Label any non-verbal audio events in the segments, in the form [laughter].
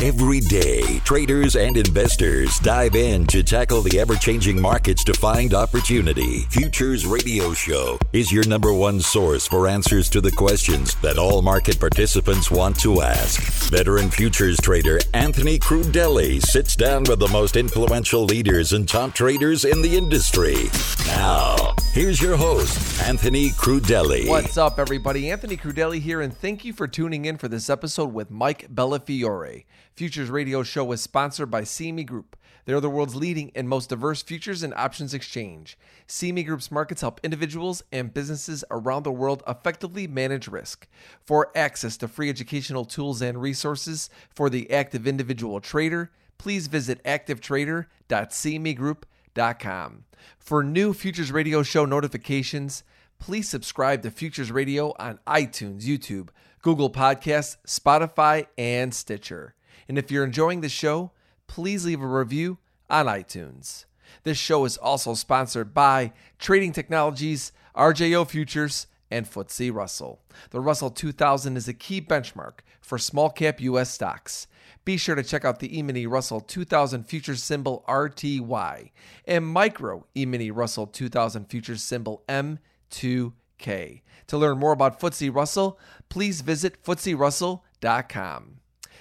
Every day, traders and investors dive in to tackle the ever changing markets to find opportunity. Futures Radio Show is your number one source for answers to the questions that all market participants want to ask. Veteran futures trader Anthony Crudele sits down with the most influential leaders and top traders in the industry. Now, here's your host, Anthony Crudele. What's up, everybody? Anthony Crudele here, and thank you for tuning in for this episode with Mike Bellafiore. Futures Radio Show is sponsored by CME Group. They're the world's leading and most diverse futures and options exchange. CME Group's markets help individuals and businesses around the world effectively manage risk. For access to free educational tools and resources for the active individual trader, please visit activetrader.cmegroup.com. For new Futures Radio Show notifications, please subscribe to Futures Radio on iTunes, YouTube, Google Podcasts, Spotify, and Stitcher. And if you're enjoying the show, please leave a review on iTunes. This show is also sponsored by Trading Technologies, RJO Futures, and FTSE Russell. The Russell 2000 is a key benchmark for small cap U.S. stocks. Be sure to check out the E-mini Russell 2000 futures symbol RTY and micro E-mini Russell 2000 futures symbol M2K. To learn more about FTSE Russell, please visit FTSERussell.com.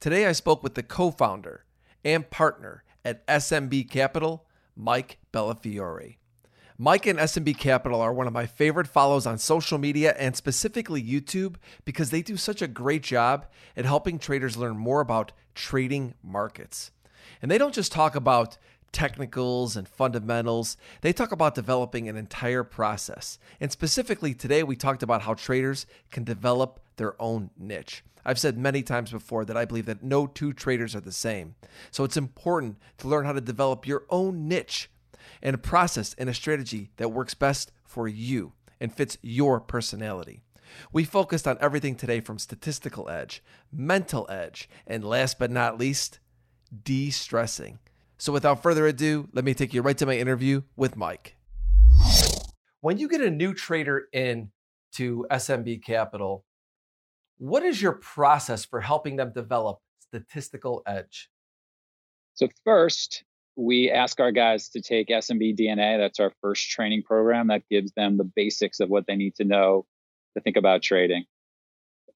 Today I spoke with the co founder and partner at SMB Capital, Mike Bellafiore. Mike and SMB Capital are one of my favorite follows on social media and specifically YouTube because they do such a great job at helping traders learn more about trading markets. And they don't just talk about technicals and fundamentals, they talk about developing an entire process. And specifically today, we talked about how traders can develop their own niche. I've said many times before that I believe that no two traders are the same. So it's important to learn how to develop your own niche and a process and a strategy that works best for you and fits your personality. We focused on everything today from statistical edge, mental edge, and last but not least, de stressing. So without further ado, let me take you right to my interview with Mike. When you get a new trader in to SMB Capital, what is your process for helping them develop statistical edge? So, first, we ask our guys to take SMB DNA. That's our first training program that gives them the basics of what they need to know to think about trading.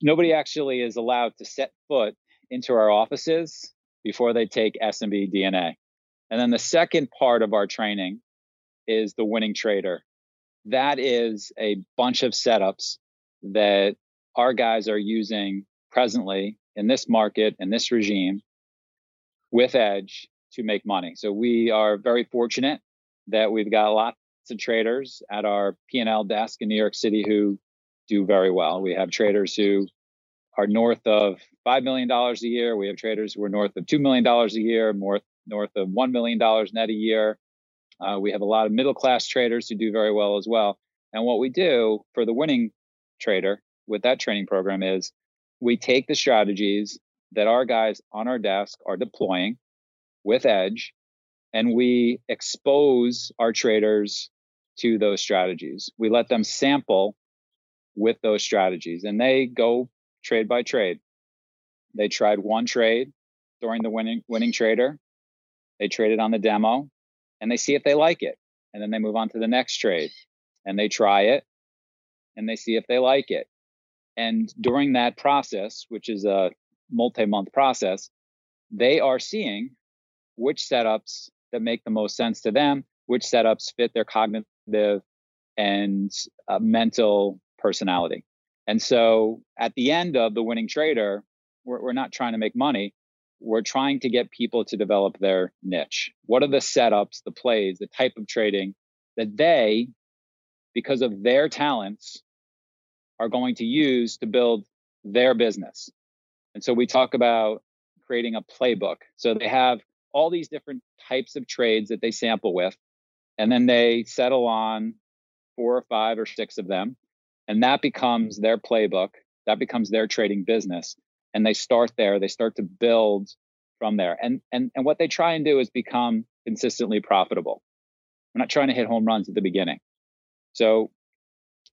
Nobody actually is allowed to set foot into our offices before they take SMB DNA. And then the second part of our training is the winning trader. That is a bunch of setups that our guys are using presently in this market in this regime with edge to make money. So we are very fortunate that we've got lots of traders at our p&l desk in new york city who do very well. We have traders who are north of $5 million a year. We have traders who are north of $2 million a year north, north of $1 million net a year. Uh, we have a lot of middle class traders who do very well as well. And what we do for the winning trader with that training program is we take the strategies that our guys on our desk are deploying with Edge and we expose our traders to those strategies. We let them sample with those strategies and they go trade by trade. They tried one trade during the winning winning trader. They trade it on the demo and they see if they like it. And then they move on to the next trade and they try it and they see if they like it. And during that process, which is a multi month process, they are seeing which setups that make the most sense to them, which setups fit their cognitive and uh, mental personality. And so at the end of the winning trader, we're, we're not trying to make money. We're trying to get people to develop their niche. What are the setups, the plays, the type of trading that they, because of their talents, are going to use to build their business. And so we talk about creating a playbook. So they have all these different types of trades that they sample with, and then they settle on four or five or six of them. And that becomes their playbook, that becomes their trading business. And they start there, they start to build from there. And and and what they try and do is become consistently profitable. We're not trying to hit home runs at the beginning. So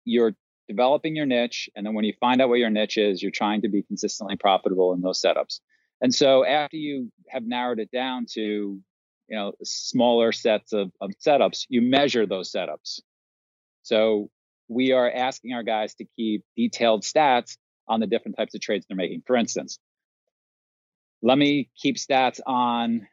you're developing your niche. And then when you find out what your niche is, you're trying to be consistently profitable in those setups. And so after you have narrowed it down to, you know, smaller sets of, of setups, you measure those setups. So we are asking our guys to keep detailed stats on the different types of trades they're making. For instance, let me keep stats on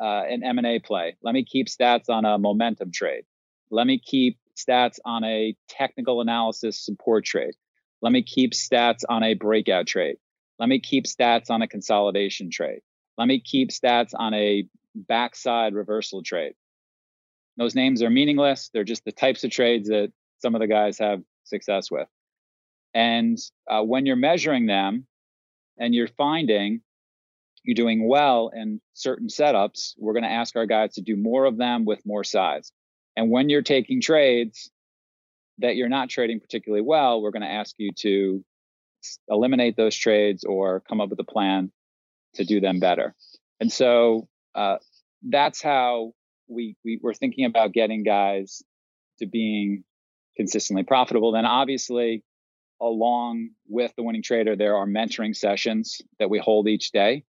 uh, an M&A play. Let me keep stats on a momentum trade. Let me keep stats on a technical analysis support trade. Let me keep stats on a breakout trade. Let me keep stats on a consolidation trade. Let me keep stats on a backside reversal trade. Those names are meaningless. They're just the types of trades that some of the guys have success with. And uh, when you're measuring them and you're finding you're doing well in certain setups, we're going to ask our guys to do more of them with more size. And when you're taking trades that you're not trading particularly well, we're going to ask you to eliminate those trades or come up with a plan to do them better. And so uh, that's how we, we we're thinking about getting guys to being consistently profitable. Then obviously, along with the winning trader, there are mentoring sessions that we hold each day.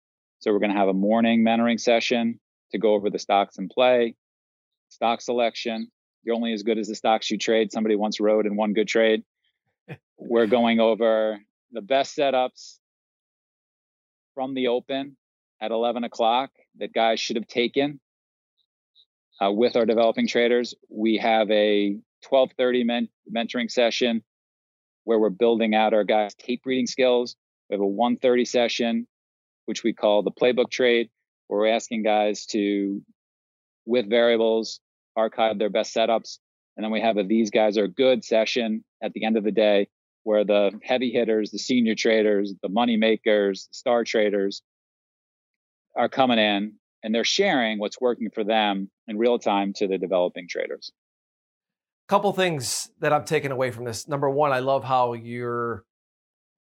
So we're going to have a morning mentoring session to go over the stocks in play, stock selection. You're only as good as the stocks you trade. Somebody once wrote in one good trade. we're going over the best setups from the open at 11 o'clock that guys should have taken uh, with our developing traders. We have a 12:30 men- mentoring session where we're building out our guys' tape reading skills. We have a 1:30 session, which we call the playbook trade, where we're asking guys to, with variables, archive their best setups. And then we have a these guys are good session at the end of the day, where the heavy hitters, the senior traders, the money makers, star traders are coming in and they're sharing what's working for them in real time to the developing traders A couple things that I'm taking away from this. Number one, I love how you're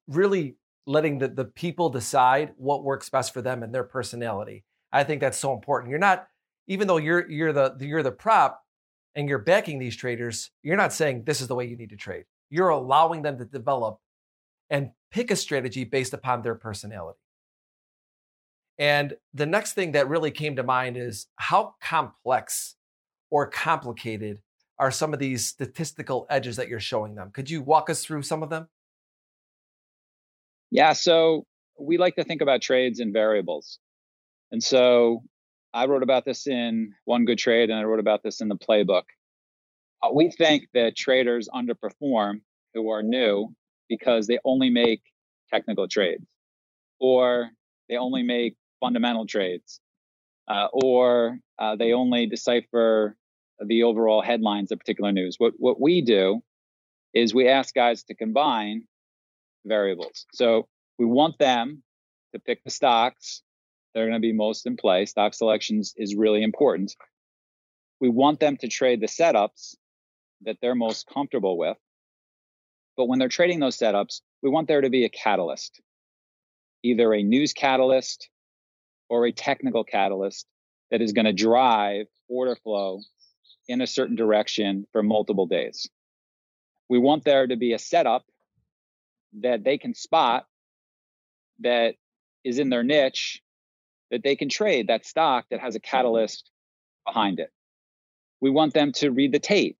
really letting the, the people decide what works best for them and their personality. I think that's so important. You're not, even though you're you're the you're the prop and you're backing these traders, you're not saying this is the way you need to trade. You're allowing them to develop and pick a strategy based upon their personality. And the next thing that really came to mind is how complex or complicated are some of these statistical edges that you're showing them? Could you walk us through some of them? Yeah, so we like to think about trades and variables. And so I wrote about this in One Good Trade and I wrote about this in the playbook. Uh, we think that traders underperform who are new because they only make technical trades or they only make fundamental trades uh, or uh, they only decipher the overall headlines of particular news. What what we do is we ask guys to combine variables. So we want them to pick the stocks that are going to be most in play. Stock selections is really important. We want them to trade the setups that they're most comfortable with. But when they're trading those setups, we want there to be a catalyst, either a news catalyst or a technical catalyst that is going to drive order flow in a certain direction for multiple days. We want there to be a setup that they can spot that is in their niche that they can trade that stock that has a catalyst behind it. We want them to read the tape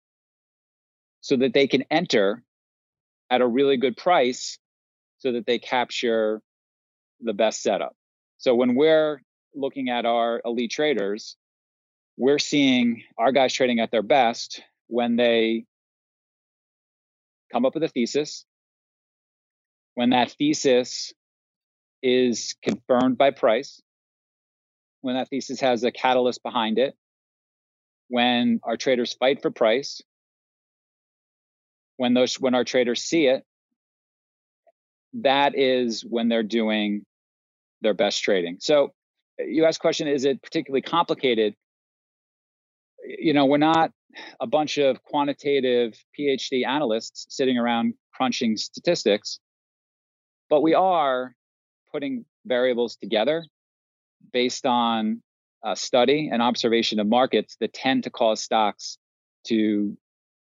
so that they can enter at a really good price so that they capture the best setup. So when we're looking at our elite traders, we're seeing our guys trading at their best when they come up with a thesis, when that thesis is confirmed by price, when that thesis has a catalyst behind it, when our traders fight for price, when those when our traders see it, that is when they're doing their best trading. So you ask question, is it particularly complicated? you know, we're not a bunch of quantitative PhD analysts sitting around crunching statistics, but we are putting variables together based on a study and observation of markets that tend to cause stocks to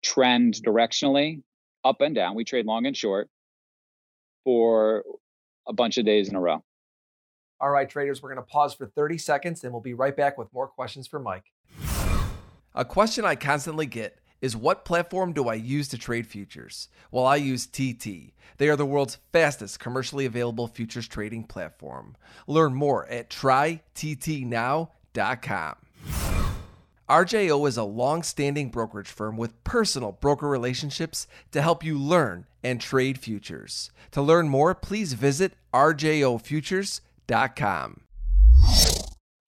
trend directionally up and down. We trade long and short for a bunch of days in a row. All right, traders, we're going to pause for 30 seconds and we'll be right back with more questions for Mike. A question I constantly get is what platform do I use to trade futures? Well, I use TT. They are the world's fastest commercially available futures trading platform. Learn more at tryttnow.com. RJO is a long standing brokerage firm with personal broker relationships to help you learn and trade futures. To learn more, please visit rjofutures.com.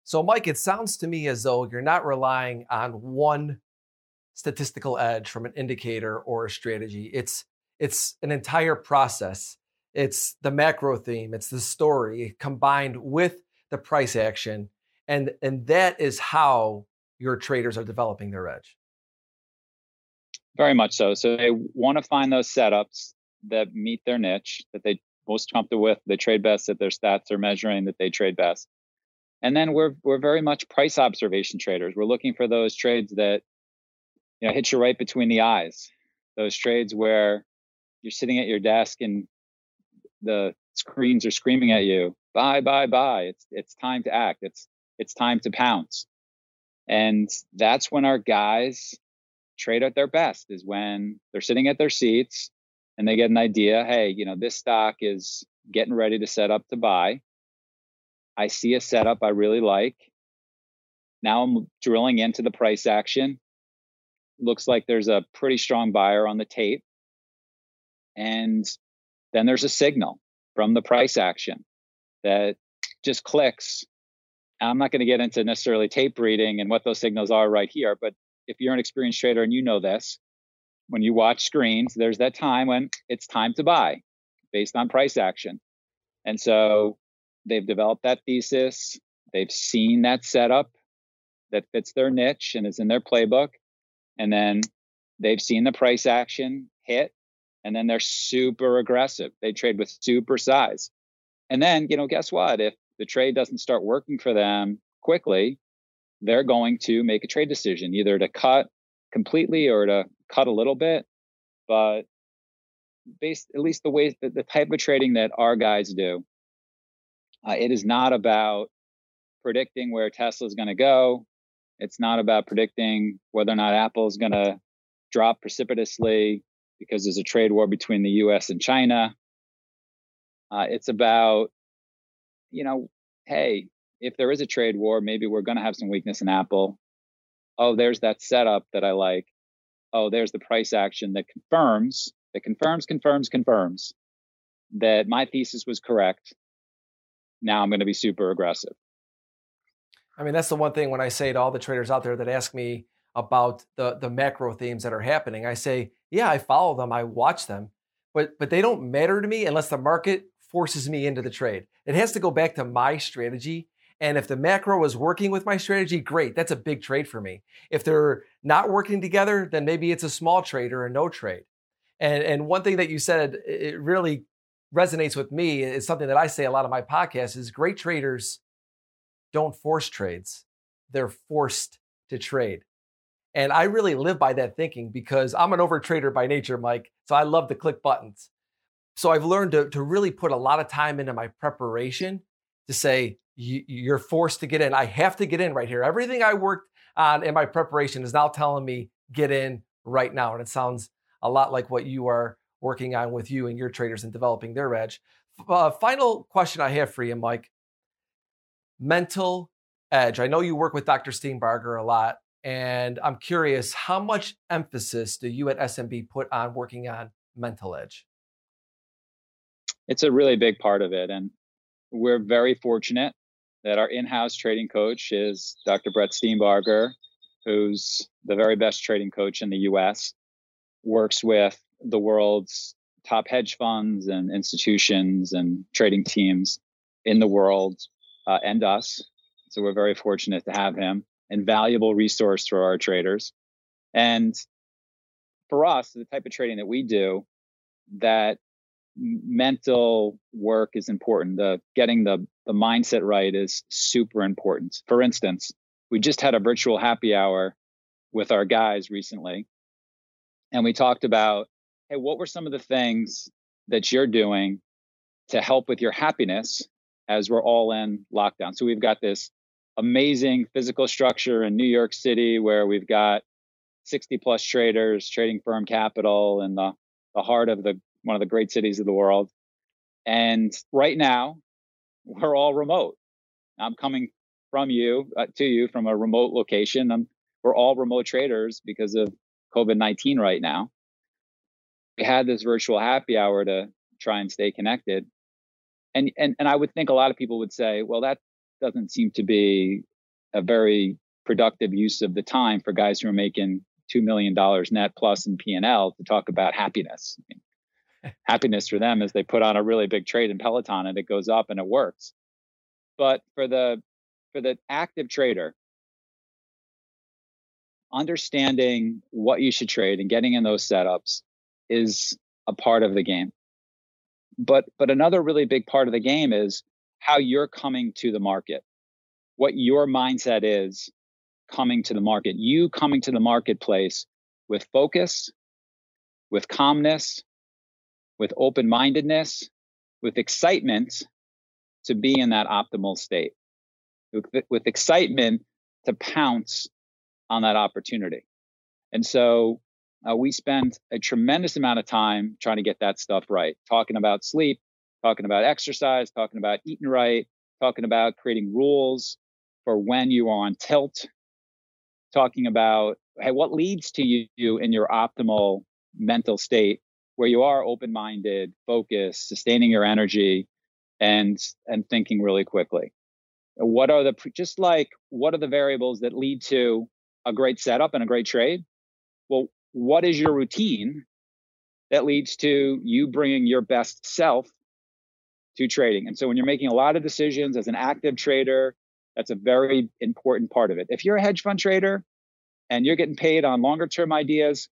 So, Mike, it sounds to me as though you're not relying on one statistical edge from an indicator or a strategy. It's it's an entire process. It's the macro theme, it's the story combined with the price action. And and that is how your traders are developing their edge. Very much so. So they want to find those setups that meet their niche, that they most comfortable with, they trade best, that their stats are measuring that they trade best. And then we're we're very much price observation traders. We're looking for those trades that you know hit you right between the eyes. Those trades where you're sitting at your desk and the screens are screaming at you, buy, buy, buy. It's it's time to act. It's it's time to pounce. And that's when our guys trade at their best is when they're sitting at their seats and they get an idea, hey, you know, this stock is getting ready to set up to buy. I see a setup I really like. Now I'm drilling into the price action. Looks like there's a pretty strong buyer on the tape. And then there's a signal from the price action that just clicks. I'm not going to get into necessarily tape reading and what those signals are right here, but if you're an experienced trader and you know this, when you watch screens, there's that time when it's time to buy based on price action. And so they've developed that thesis, they've seen that setup that fits their niche and is in their playbook. And then they've seen the price action hit, and then they're super aggressive. They trade with super size. And then, you know, guess what? If the trade doesn't start working for them quickly, they're going to make a trade decision either to cut completely or to cut a little bit. But based at least the way the, the type of trading that our guys do, uh, it is not about predicting where Tesla is going to go. It's not about predicting whether or not Apple is going to drop precipitously because there's a trade war between the US and China. Uh, it's about, you know, hey, if there is a trade war, maybe we're going to have some weakness in Apple. Oh, there's that setup that I like. Oh, there's the price action that confirms, that confirms, confirms, confirms that my thesis was correct. Now I'm going to be super aggressive. I mean, that's the one thing when I say to all the traders out there that ask me about the the macro themes that are happening, I say, yeah, I follow them, I watch them, but but they don't matter to me unless the market forces me into the trade. It has to go back to my strategy. And if the macro is working with my strategy, great. That's a big trade for me. If they're not working together, then maybe it's a small trade or a no trade. And and one thing that you said, it really resonates with me. Is something that I say a lot of my podcasts is great traders don't force trades. They're forced to trade. And I really live by that thinking because I'm an overtrader by nature, Mike. So I love to click buttons. So I've learned to, to really put a lot of time into my preparation to say, you're forced to get in. I have to get in right here. Everything I worked on in my preparation is now telling me get in right now. And it sounds a lot like what you are working on with you and your traders and developing their edge. Uh, final question I have for you, Mike mental edge. I know you work with Dr. Steenbarger a lot, and I'm curious how much emphasis do you at SMB put on working on mental edge? It's a really big part of it. And we're very fortunate that our in house trading coach is Dr. Brett Steenbarger, who's the very best trading coach in the US, works with the world's top hedge funds and institutions and trading teams in the world uh, and us. So we're very fortunate to have him, invaluable resource for our traders. And for us, the type of trading that we do, that mental work is important. The getting the the mindset right is super important. For instance, we just had a virtual happy hour with our guys recently, and we talked about, hey, what were some of the things that you're doing to help with your happiness as we're all in lockdown. So we've got this amazing physical structure in New York City where we've got 60 plus traders, trading firm capital in the, the heart of the one of the great cities of the world. And right now, we're all remote. I'm coming from you uh, to you from a remote location. I'm, we're all remote traders because of COVID 19 right now. We had this virtual happy hour to try and stay connected. And, and, and I would think a lot of people would say, well, that doesn't seem to be a very productive use of the time for guys who are making $2 million net plus in P&L to talk about happiness. I mean, [laughs] happiness for them is they put on a really big trade in Peloton and it goes up and it works. But for the for the active trader, understanding what you should trade and getting in those setups is a part of the game. But but another really big part of the game is how you're coming to the market. What your mindset is coming to the market. You coming to the marketplace with focus, with calmness, with open-mindedness, with excitement to be in that optimal state. With, excitement to pounce on that opportunity. And so uh, we spend a tremendous amount of time trying to get that stuff right, talking about sleep, talking about exercise, talking about eating right, talking about creating rules for when you are on tilt, talking about hey, what leads to you in your optimal mental state where you are open-minded, focused, sustaining your energy, and and thinking really quickly. What are the just like what are the variables that lead to a great setup and a great trade. Well, what is your routine that leads to you bringing your best self to trading? And so when you're making a lot of decisions as an active trader, that's a very important part of it. If you're a hedge fund trader and you're getting paid on longer term ideas,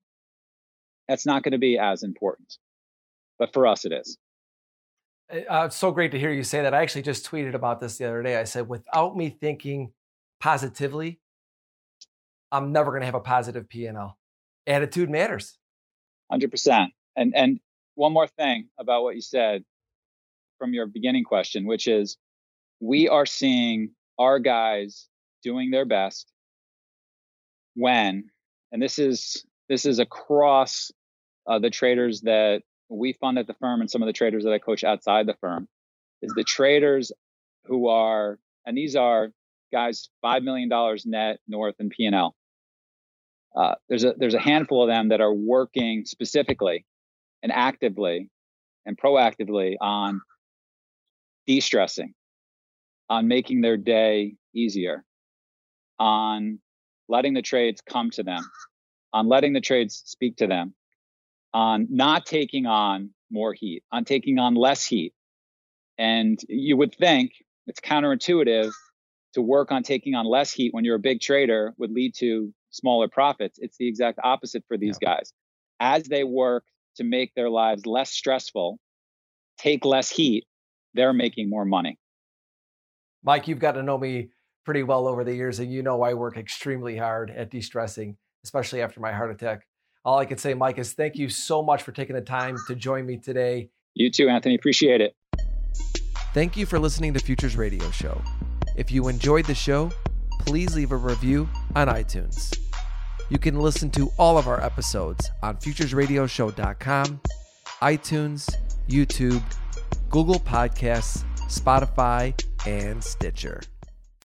that's not going to be as important. But for us, it is. Uh, it's so great to hear you say that. I actually just tweeted about this the other day. I said, without me thinking positively, I'm never going to have a positive P&L. Attitude matters. 100%. And and one more thing about what you said from your beginning question, which is we are seeing our guys doing their best when and this is this is across uh, the traders that we fund at the firm and some of the traders that I coach outside the firm is the traders who are and these are guys five million dollars net north and L uh, there's a there's a handful of them that are working specifically and actively and proactively on de-stressing, on making their day easier, on letting the trades come to them, on letting the trades speak to them, on not taking on more heat, on taking on less heat. And you would think it's counterintuitive to work on taking on less heat when you're a big trader would lead to smaller profits. It's the exact opposite for these yeah. guys. As they work to make their lives less stressful, take less heat, they're making more money. Mike, you've got to know me pretty well over the years, and you know I work extremely hard at de stressing, especially after my heart attack. All I can say, Mike, is thank you so much for taking the time to join me today. You too, Anthony. Appreciate it. Thank you for listening to Futures Radio Show. If you enjoyed the show, please leave a review on iTunes. You can listen to all of our episodes on futuresradioshow.com, iTunes, YouTube, Google Podcasts, Spotify, and Stitcher.